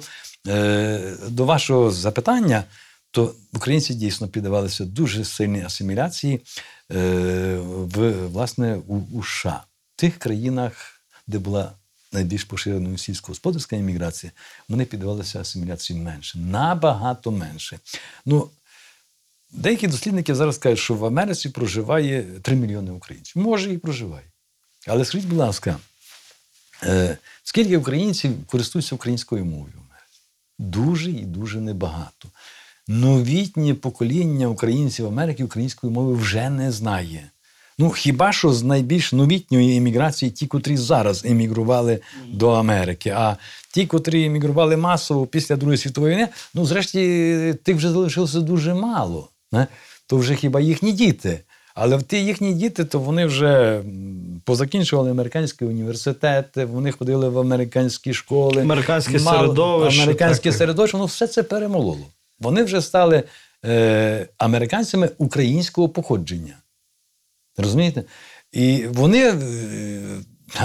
е, до вашого запитання, то українці дійсно піддавалися дуже сильній асиміляції е, в, власне, у, у США, в тих країнах, де була найбільш поширеною сільськогосподарська імміграція, вони піддавалися асиміляції менше, набагато менше. Ну, Деякі дослідники зараз кажуть, що в Америці проживає 3 мільйони українців. Може, і проживає. Але скажіть, будь ласка, е, скільки українців користуються українською мовою в Америці? Дуже і дуже небагато. Новітнє покоління українців Америки української мови вже не знає. Ну, хіба що з найбільш новітньої еміграції ті, котрі зараз емігрували до Америки. А ті, котрі емігрували масово після Другої світової війни, ну, зрешті, тих вже залишилося дуже мало. Не? То вже хіба їхні діти. Але ті їхні діти, то вони вже позакінчували американські університети, вони ходили в американські школи. Американське Мало- середовище, Американське так. середовище, воно все це перемололо. Вони вже стали е, американцями українського походження. Розумієте? І вони е,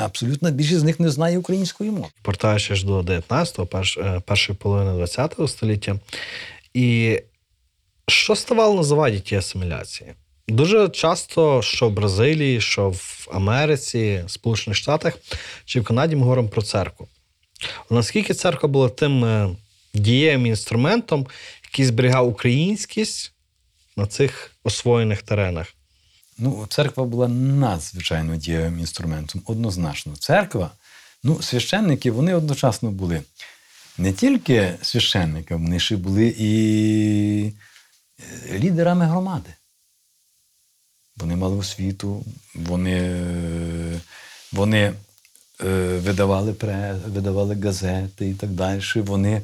абсолютно більшість з них не знає української мови. Повертаючись до 19-го, перш, е, першої половини 20-го століття. І що ставало на заваді тієї асиміляції? Дуже часто, що в Бразилії, що в Америці, Сполучених Штатах чи в Канаді ми говоримо про церкву. Наскільки церква була тим е, дієвим інструментом, який зберігав українськість на цих освоєних теренах? Ну, церква була надзвичайно дієвим інструментом, однозначно. Церква, ну, священники, вони одночасно були не тільки священниками, вони ще були і лідерами громади. Вони мали освіту, вони, е, вони е, видавали, пре, видавали газети і так далі. Вони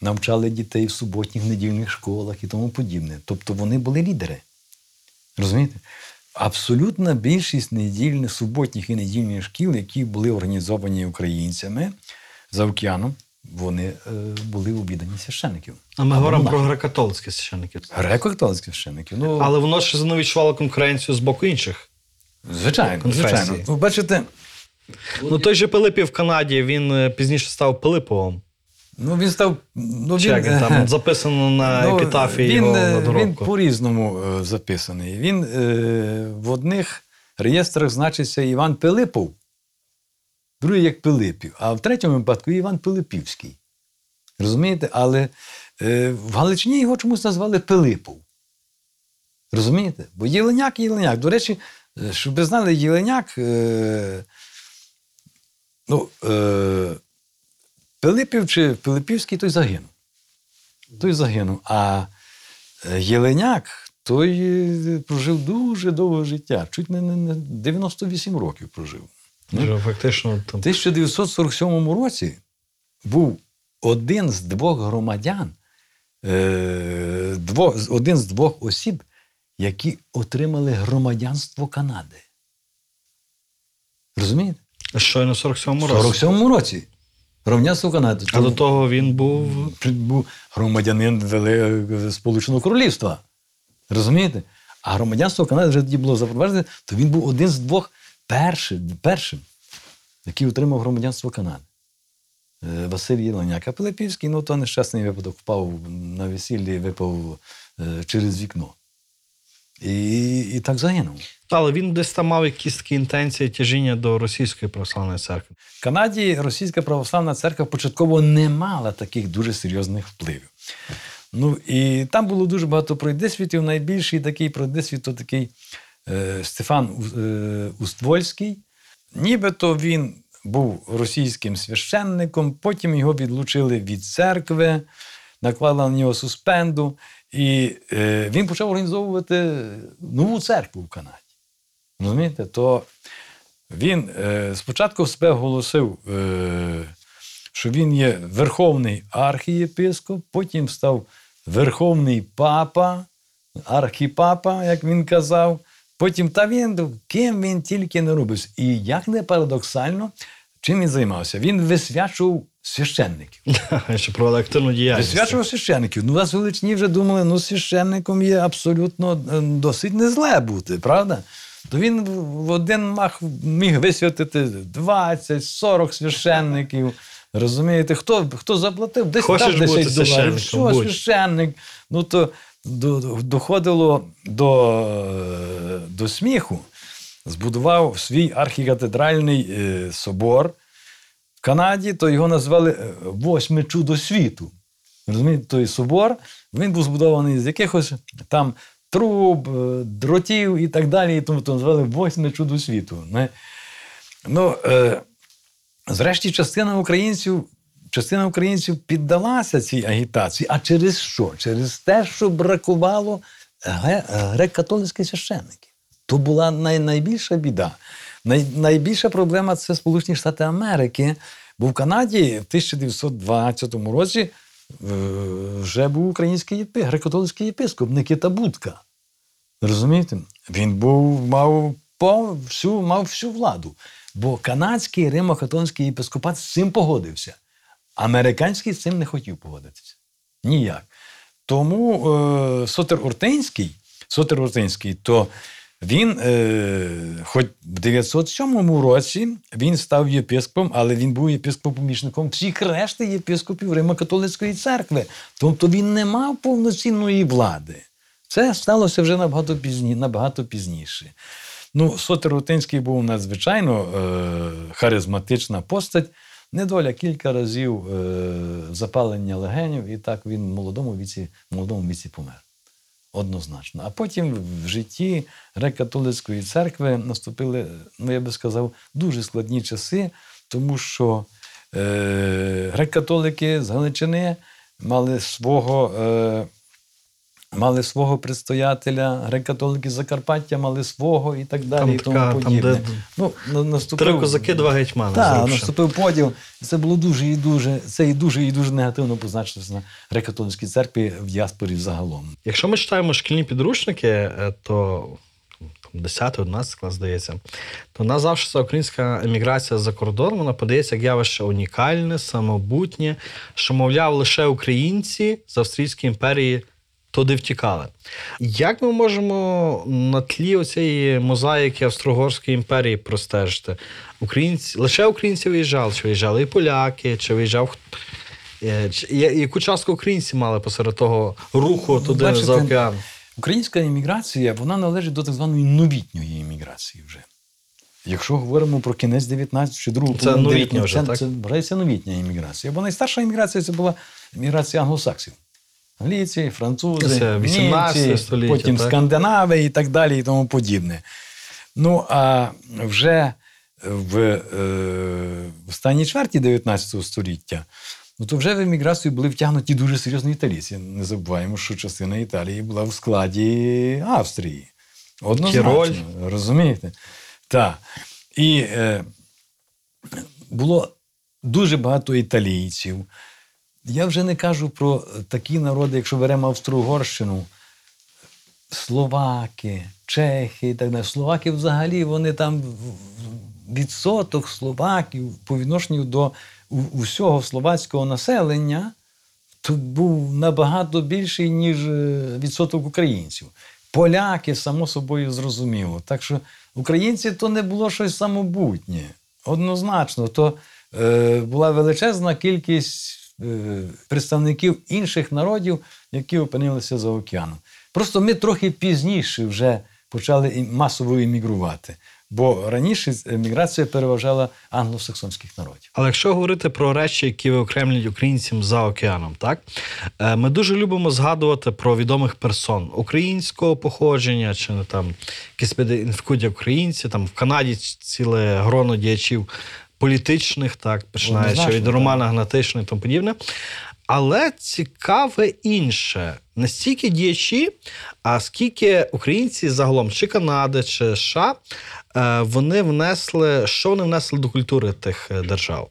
навчали дітей в суботніх недільних школах і тому подібне. Тобто вони були лідери. Розумієте? Абсолютна більшість недільних, суботніх і недільних шкіл, які були організовані українцями за океаном, вони е, були обідані священиків. А ми говоримо про монахів. греко-католицькі священники. греко-католицьких священиків. Ну, Але воно ще не відчувало конкуренцію з боку інших. Звичайно, Конфесії. звичайно. Ви бачите, Ну той же Пилипів в Канаді, він е, пізніше став Пилиповим. Ну, він став. Ну, Чи він там записано на Ну, епітафії він, його е, на Він по-різному е, записаний. Він е, в одних реєстрах значиться Іван Пилипов, другий як Пилипів, а в третьому випадку Іван Пилипівський. Розумієте? Але е, в Галичині його чомусь назвали Пилипов. Розумієте? Бо Єленяк Єленяк. До речі, е, щоб ви знали, Єленяк. Е, ну, е, Пилипів чи Пилипівський той загинув. Той загинув. А е, Єленяк той е, прожив дуже довге життя, чуть не, не, не 98 років прожив. Вже Фактично В там 1947 році був один з двох громадян, е, дво, один з двох осіб, які отримали громадянство Канади. Розумієте? щойно в 47-му році. В році. 47 році. Громадянство Канади. А до того він був. був громадянин Сполученого Королівства. Розумієте? А громадянство Канади вже тоді було запроваджене, то він був один з двох перших, першим, який отримав громадянство Канади. Е, Василь Єленяк. А Пилипівський, ну то нещасний випадок впав на весіллі, випав е, через вікно. І, і так загинув. Але він десь там мав якісь такі інтенції тяжіння до російської православної церкви. В Канаді Російська православна церква початково не мала таких дуже серйозних впливів. Ну і там було дуже багато пройдисвітів. Найбільший такий пройдисвіт то такий Стефан е, Уствольський. Нібито він був російським священником, потім його відлучили від церкви, наклали на нього суспенду, і е, він почав організовувати нову церкву в Канаді. Розумієте? То він е, спочатку себе оголосив, е, що він є верховний архієпископ, потім став верховний папа, архіпапа, як він казав. Потім та він ким він тільки не робив. І як не парадоксально, чим він займався? Він висвячував священників. (laughs) Що провели активну діяльність. Висвячував священників. Ну, у нас в Галичині вже думали, ну, священником є абсолютно е, досить не зле бути, правда? То він в один мах міг висвятити 20-40 священників. Розумієте, хто, хто заплатив? Десь Хочеш там 10 бути доларів. Що, будь. священник? Ну, то доходило до, е, до сміху. Збудував свій архікатедральний е, собор в Канаді, то його назвали е, Восьме чудо світу. Розумієте, той собор він був збудований з якихось там труб, дротів і так далі. І тому то назвали Восьме чудо світу. Ну, е, зрешті, частина українців. Частина українців піддалася цій агітації. А через що? Через те, що бракувало греко-католицьких священників. То була най- найбільша біда. Най- найбільша проблема це Сполучені Штати Америки. Бо в Канаді в 1912 році е, вже був український єпи, греко-католицький єпископ Никита Будка. Розумієте? Він був, мав, всю, мав всю владу. Бо канадський римо-католицький єпископат з цим погодився. Американський з цим не хотів погодитися. Ніяк. Тому е, Сотер Ортинський, Сотер Ортинський, то він, е, хоч в 907 році він став єпископом, але він був єпископом-помічником всіх решти єпископів Римо-католицької церкви. Тобто він не мав повноцінної влади. Це сталося вже набагато, пізні, набагато пізніше. Ну, Сотер Рутинський був надзвичайно е, харизматична постать. Недоля кілька разів е, запалення легенів, і так він в молодому віці, в молодому віці помер. Однозначно. А потім в житті греко-католицької церкви наступили, ну я би сказав, дуже складні часи, тому що е, греко-католики з Галичини мали свого. Е, Мали свого предстоятеля, греко-католики Закарпаття мали свого і так далі. Там і тому така, там, де ну, наступив, Три козаки, два гетьмани. так, наступив поділ. Це було дуже і дуже, це і дуже і дуже негативно позначилося на греко-католицькій церкві в діаспорі загалом. Якщо ми читаємо шкільні підручники, е, то 10-11 клас здається, то нас завжди ця українська еміграція за кордон, вона подається як явище унікальне, самобутнє, що, мовляв, лише українці з Австрійської імперії туди втікали. Як ми можемо на тлі цієї мозаїки Австро-Угорської імперії простежити? Українці, лише українці виїжджали, чи виїжджали і поляки, чи виїжджав. е, Яку частку українці мали посеред того руху туди Бачите, за океан? Українська імміграція вона належить до так званої новітньої імміграції вже. Якщо говоримо про кінець 19 чи другу Це половину новітня вже, це, це вважається новітня імміграція. Бо найстарша імміграція це була імміграція англосаксів. Англійці, французи, Це німці, століття, потім так? скандинави і так далі, і тому подібне. Ну, а вже в, е, в останній чверті 19 століття, ну то вже в еміграцію були втягнуті дуже серйозні італійці. Не забуваємо, що частина Італії була в складі Австрії. Однозначно, Тіроль. розумієте? Так. І е, було дуже багато італійців. Я вже не кажу про такі народи, якщо беремо Австро-Угорщину, словаки, чехи і так далі. Словаки взагалі вони там відсоток словаків по відношенню до усього словацького населення то був набагато більший, ніж е, відсоток українців. Поляки, само собою, зрозуміло. Так що українці то не було щось самобутнє. Однозначно, то е, була величезна кількість представників інших народів, які опинилися за океаном. Просто ми трохи пізніше вже почали масово іммігрувати, бо раніше еміграція переважала англосаксонських народів. Але якщо говорити про речі, які виокремлюють українцям за океаном, так е, ми дуже любимо згадувати про відомих персон українського походження, чи не там якісь підінфікують українці, там в Канаді ціле гроно діячів політичних, так починаючи від. Романа Гнатишина і тому подібне. Але цікаве інше, не стільки діячі, а скільки українці загалом, чи Канади, чи США, е, вони внесли, що вони внесли до культури тих е, держав.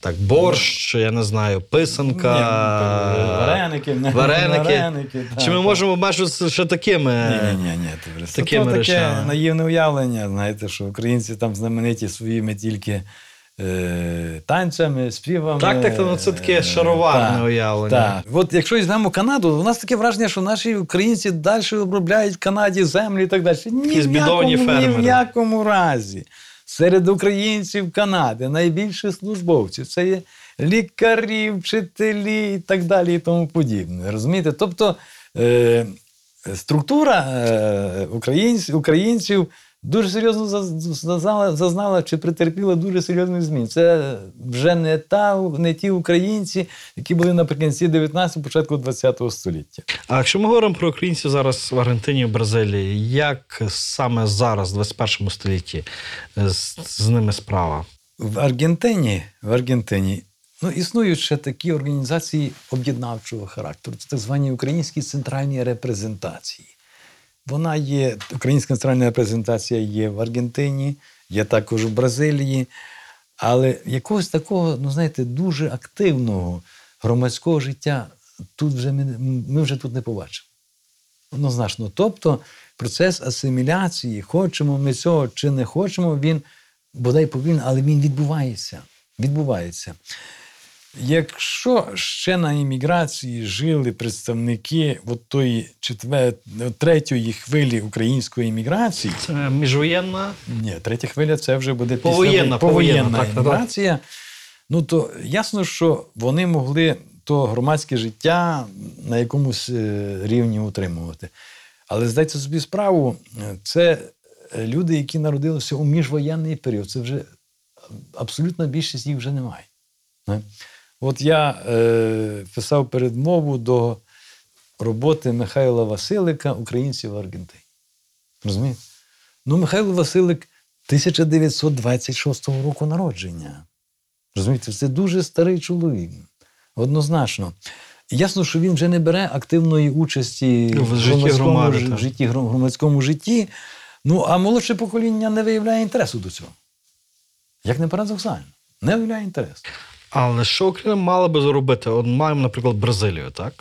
Так, борщ, я не знаю, писанка, Ні, вареники, (laughs) вареники. вареники, Чи ми так. можемо обмежуватися ще такими? Ні, ні, ні. Е, такими то таке речами. наївне уявлення, знаєте, що українці там знамениті своїми тільки е, танцями, співами. Так, так, ну, це таке Е, шароварне уявлення. Так. От якщо візьмемо Канаду, у нас таке враження, що наші українці далі обробляють в Канаді землі і так далі. Ні в якому, ні в якому разі. Серед українців Канади найбільше службовців це є лікарі, вчителі і так далі, і тому подібне. Розумієте? Тобто е, структура е, українців, українців дуже серйозно заз- зазнала, зазнала чи претерпіла дуже серйозних змін. Це вже не, та, не ті українці, які були наприкінці 19-го, початку 20-го століття. А якщо ми говоримо про українців зараз в Аргентині і в Бразилії, як саме зараз, в 21 столітті, з, з ними справа? В Аргентині, в Аргентині ну, існують ще такі організації об'єднавчого характеру. Це так звані українські центральні репрезентації. Вона є, українська центральна репрезентація є в Аргентині, є також в Бразилії. Але якогось такого, ну знаєте, дуже активного громадського життя тут вже ми, ми вже тут не побачимо. Однозначно. Тобто процес асиміляції, хочемо ми цього чи не хочемо, він бодай повільно, але він відбувається. Відбувається. Якщо ще на імміграції жили представники от тої четвер... третьої хвилі української імміграції, Це міжвоєнна. ні, третя хвиля це вже буде після Повоєнна, повоєнна, повоєнна так, так, так. Ну то ясно, що вони могли то громадське життя на якомусь е, рівні утримувати. Але здайте собі справу, це е, люди, які народилися у міжвоєнний період. Це вже абсолютна більшість їх вже немає. От я е, писав передмову до роботи Михайла Василика Українці в Аргентині. Розумієте? Ну, Михайло Василик 1926 року народження. Розумієте, це дуже старий чоловік. Однозначно. Ясно, що він вже не бере активної участі Ну, в житті громадському житті, громадському житті. Ну, а молодше покоління не виявляє інтересу до цього. Як не парадоксально, не виявляє інтересу. Але що Україна мала би зробити? От маємо, наприклад, Бразилію, так?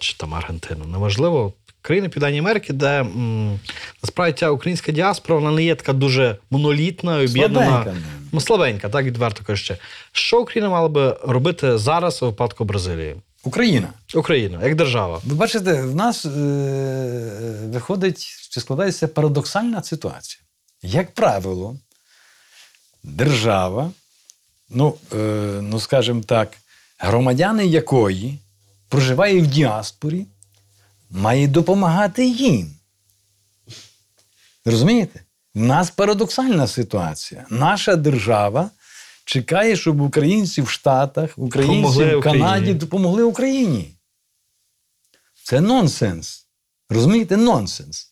Чи там Аргентину. Неважливо. Країни Південної Америки, де м, насправді ця українська діаспора вона не є така дуже монолітна, об'єднана. Слабенька. Ну, слабенька, так відверто кажучи. Що Україна мала би робити зараз у випадку Бразилії? Україна. Україна, як держава. Ви бачите, в нас е- виходить чи складається парадоксальна ситуація. Як правило, держава, ну, е- ну скажімо так, громадяни якої проживають в діаспорі, має допомагати їм. Розумієте? В нас парадоксальна ситуація. Наша держава чекає, щоб українці в Штатах, українці в Канаді Україні. допомогли Україні. Це нонсенс. Розумієте, нонсенс.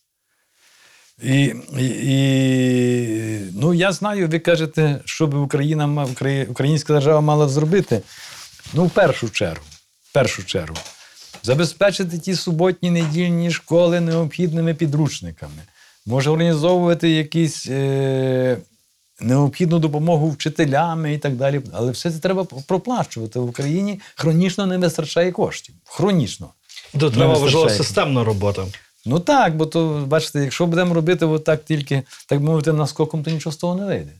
І, і, і ну, я знаю, ви кажете, що би Україна, українська держава мала зробити. Ну, в першу чергу, в першу чергу, забезпечити ті суботні недільні школи необхідними підручниками, може організовувати якісь е, необхідну допомогу вчителями і так далі. Але все це треба проплачувати. В Україні хронічно не вистачає коштів. Хронічно. Не треба важлива системна робота. Ну так, бо то, бачите, якщо будемо робити отак тільки, так мовити, наскоком, то нічого з того не вийде.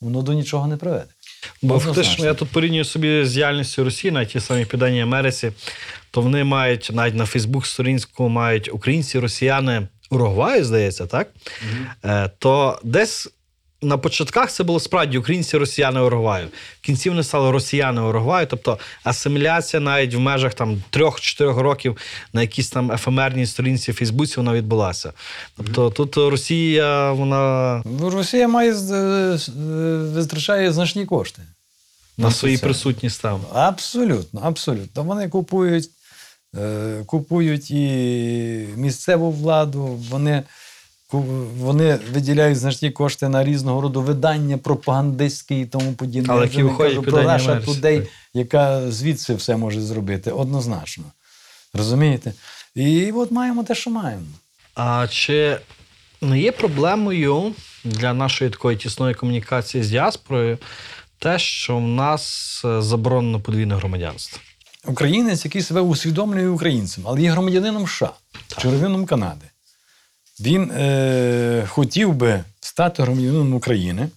Воно до нічого не приведе. Бо фактично я тут порівнюю собі з діяльністю Росії на ті самі Південній Америці, то вони мають навіть на Фейсбук сторінську мають українці, росіяни Уругваю, здається, так? Е, то десь на початках це було справді українці, росіяни Уругваю. В кінці вони стали росіяни Уругваю. Тобто асиміляція навіть в межах там трьох-чотирьох років на якійсь там ефемерній сторінці в Фейсбуці вона відбулася. Тобто тут Росія, вона Ну, Росія має е, е, витрачає значні кошти. на своїй це. присутність там. Абсолютно, абсолютно. Вони купують, е, купують і місцеву владу, вони, вони виділяють значні кошти на різного роду видання пропагандистські і тому подібне. Але які виходять про Russia Today, яка звідси все може зробити, однозначно. Розумієте? І от маємо те, що маємо. А чи не є проблемою для нашої такої тісної комунікації з діаспорою те, що в нас е, заборонено подвійне громадянство? Українець, який себе усвідомлює українцем, але є громадянином США громадянином Канади. Він е, хотів би стати громадянином України,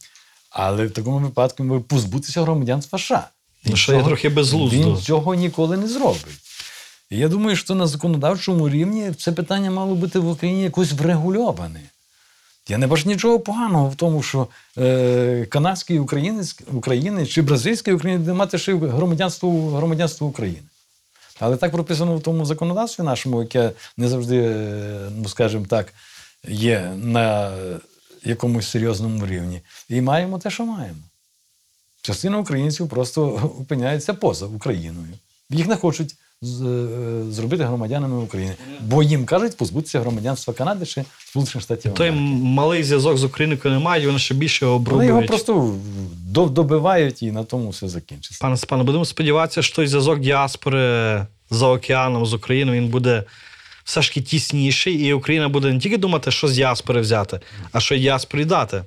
але в такому випадку він позбутися громадянства США. Ну, Він що є цього- трохи безглуздо. Він цього ніколи не зробить. І я думаю, що на законодавчому рівні це питання мало бути в Україні якось врегульоване. Я не бачу нічого поганого в тому, що е, канадський українець України чи бразильський українець буде мати ще громадянство, громадянство України. Але так прописано в тому законодавстві нашому, яке не завжди, е, ну скажімо так, є на якомусь серйозному рівні. І маємо те, що маємо. Частина українців просто (laughs) опиняється поза Україною. Їх не хочуть зробити громадянами України, бо їм кажуть позбутися громадянства Канади чи Сполучених Штатів. Той малий зв'язок з Україною не мають, вони ще більше його Вони його просто добивають і на тому все закінчиться. Пане Степане, будемо сподіватися, що той зв'язок діаспори за океаном з Україною він буде все ж таки тісніший, і Україна буде не тільки думати, що з діаспори взяти, а що діаспорі дати.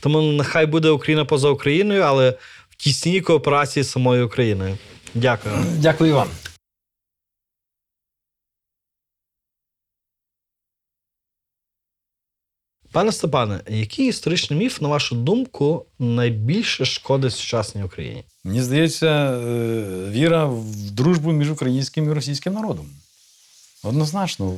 Тому нехай буде Україна поза Україною, але в тісній кооперації з самою Україною. Дякую. Дякую вам. Пане Степане, який історичний міф, на вашу думку, найбільше шкодить сучасній Україні? Мені здається, е, віра в дружбу між українським і російським народом. Однозначно,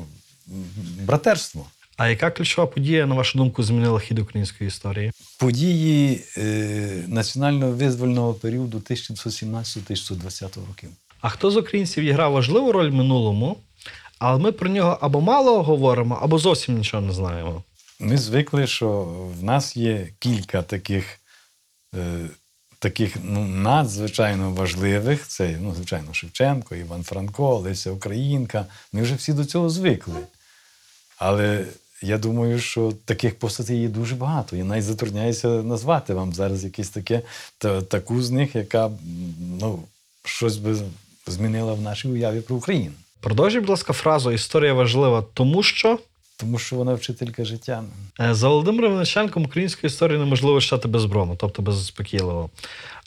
братерство. А яка ключова подія, на вашу думку, змінила хід української історії? Події е, національного визвольного періоду 1917-1920 років. А хто з українців грав важливу роль в минулому, але ми про нього або мало говоримо, або зовсім нічого не знаємо. Ми звикли, що в нас є кілька таких, е, таких ну, надзвичайно важливих. Це, ну, звичайно, Шевченко, Іван Франко, Леся Українка. Ми вже всі до цього звикли. Але я думаю, що таких постатей є дуже багато. Я навіть затрудняюся назвати вам зараз якесь таке, та, таку з них, яка ну, щось би змінила в нашій уяві про Україну. Продовжіть, будь ласка, фразу Історія важлива, тому що Тому що вона вчителька життя. е, за Володимиром Винниченком українську історію неможливо читати безбромно, тобто безспокійливо.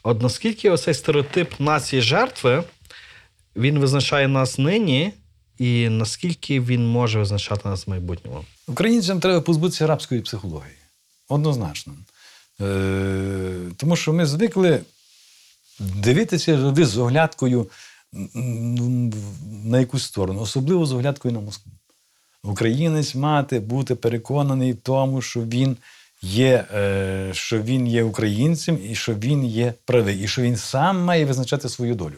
От наскільки оцей стереотип нації жертви він визначає нас нині, і наскільки він може визначати нас в майбутньому? Українцям треба позбутися рабської психології. Однозначно. Е, тому що ми звикли дивитися завжди з оглядкою на якусь сторону, особливо з оглядкою на Москву. Українець мати бути переконаний в тому, що він є, е, що він є українцем і що він є правий, і що він сам має визначати свою долю.